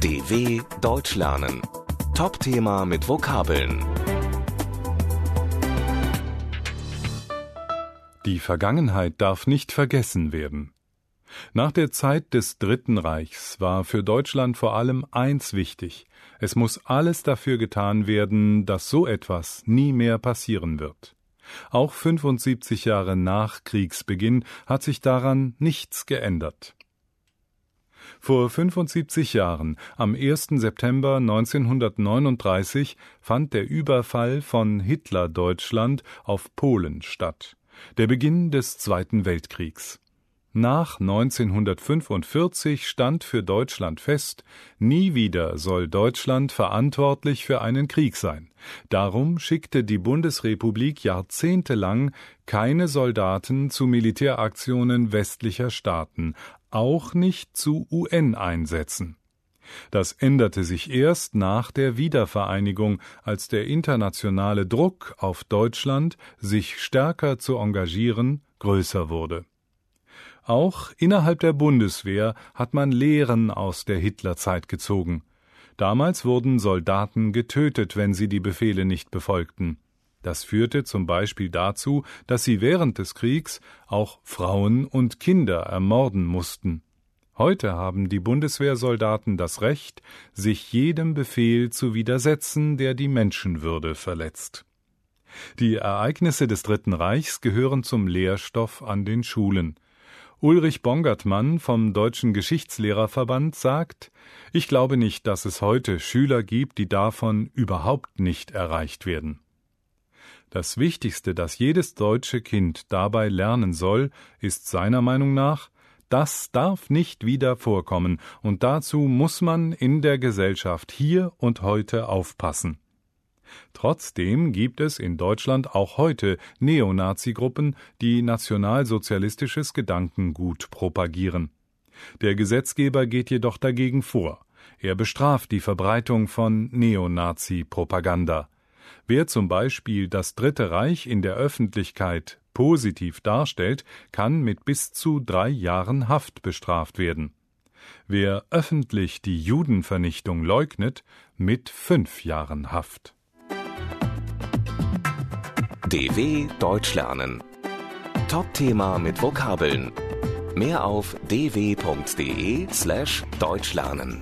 DW Deutsch lernen. Top-Thema mit Vokabeln. Die Vergangenheit darf nicht vergessen werden. Nach der Zeit des Dritten Reichs war für Deutschland vor allem eins wichtig. Es muss alles dafür getan werden, dass so etwas nie mehr passieren wird. Auch 75 Jahre nach Kriegsbeginn hat sich daran nichts geändert. Vor 75 Jahren, am 1. September 1939, fand der Überfall von Hitler-Deutschland auf Polen statt, der Beginn des Zweiten Weltkriegs. Nach 1945 stand für Deutschland fest, nie wieder soll Deutschland verantwortlich für einen Krieg sein. Darum schickte die Bundesrepublik jahrzehntelang keine Soldaten zu Militäraktionen westlicher Staaten, auch nicht zu UN-Einsätzen. Das änderte sich erst nach der Wiedervereinigung, als der internationale Druck auf Deutschland, sich stärker zu engagieren, größer wurde. Auch innerhalb der Bundeswehr hat man Lehren aus der Hitlerzeit gezogen. Damals wurden Soldaten getötet, wenn sie die Befehle nicht befolgten. Das führte zum Beispiel dazu, dass sie während des Kriegs auch Frauen und Kinder ermorden mussten. Heute haben die Bundeswehrsoldaten das Recht, sich jedem Befehl zu widersetzen, der die Menschenwürde verletzt. Die Ereignisse des Dritten Reichs gehören zum Lehrstoff an den Schulen. Ulrich Bongertmann vom Deutschen Geschichtslehrerverband sagt, ich glaube nicht, dass es heute Schüler gibt, die davon überhaupt nicht erreicht werden. Das Wichtigste, das jedes deutsche Kind dabei lernen soll, ist seiner Meinung nach, das darf nicht wieder vorkommen, und dazu muss man in der Gesellschaft hier und heute aufpassen. Trotzdem gibt es in Deutschland auch heute Neonazi-Gruppen, die nationalsozialistisches Gedankengut propagieren. Der Gesetzgeber geht jedoch dagegen vor. Er bestraft die Verbreitung von Neonazi-Propaganda. Wer zum Beispiel das Dritte Reich in der Öffentlichkeit positiv darstellt, kann mit bis zu drei Jahren Haft bestraft werden. Wer öffentlich die Judenvernichtung leugnet, mit fünf Jahren Haft. DW Deutsch lernen. Top-Thema mit Vokabeln. Mehr auf dw.de slash Deutsch lernen.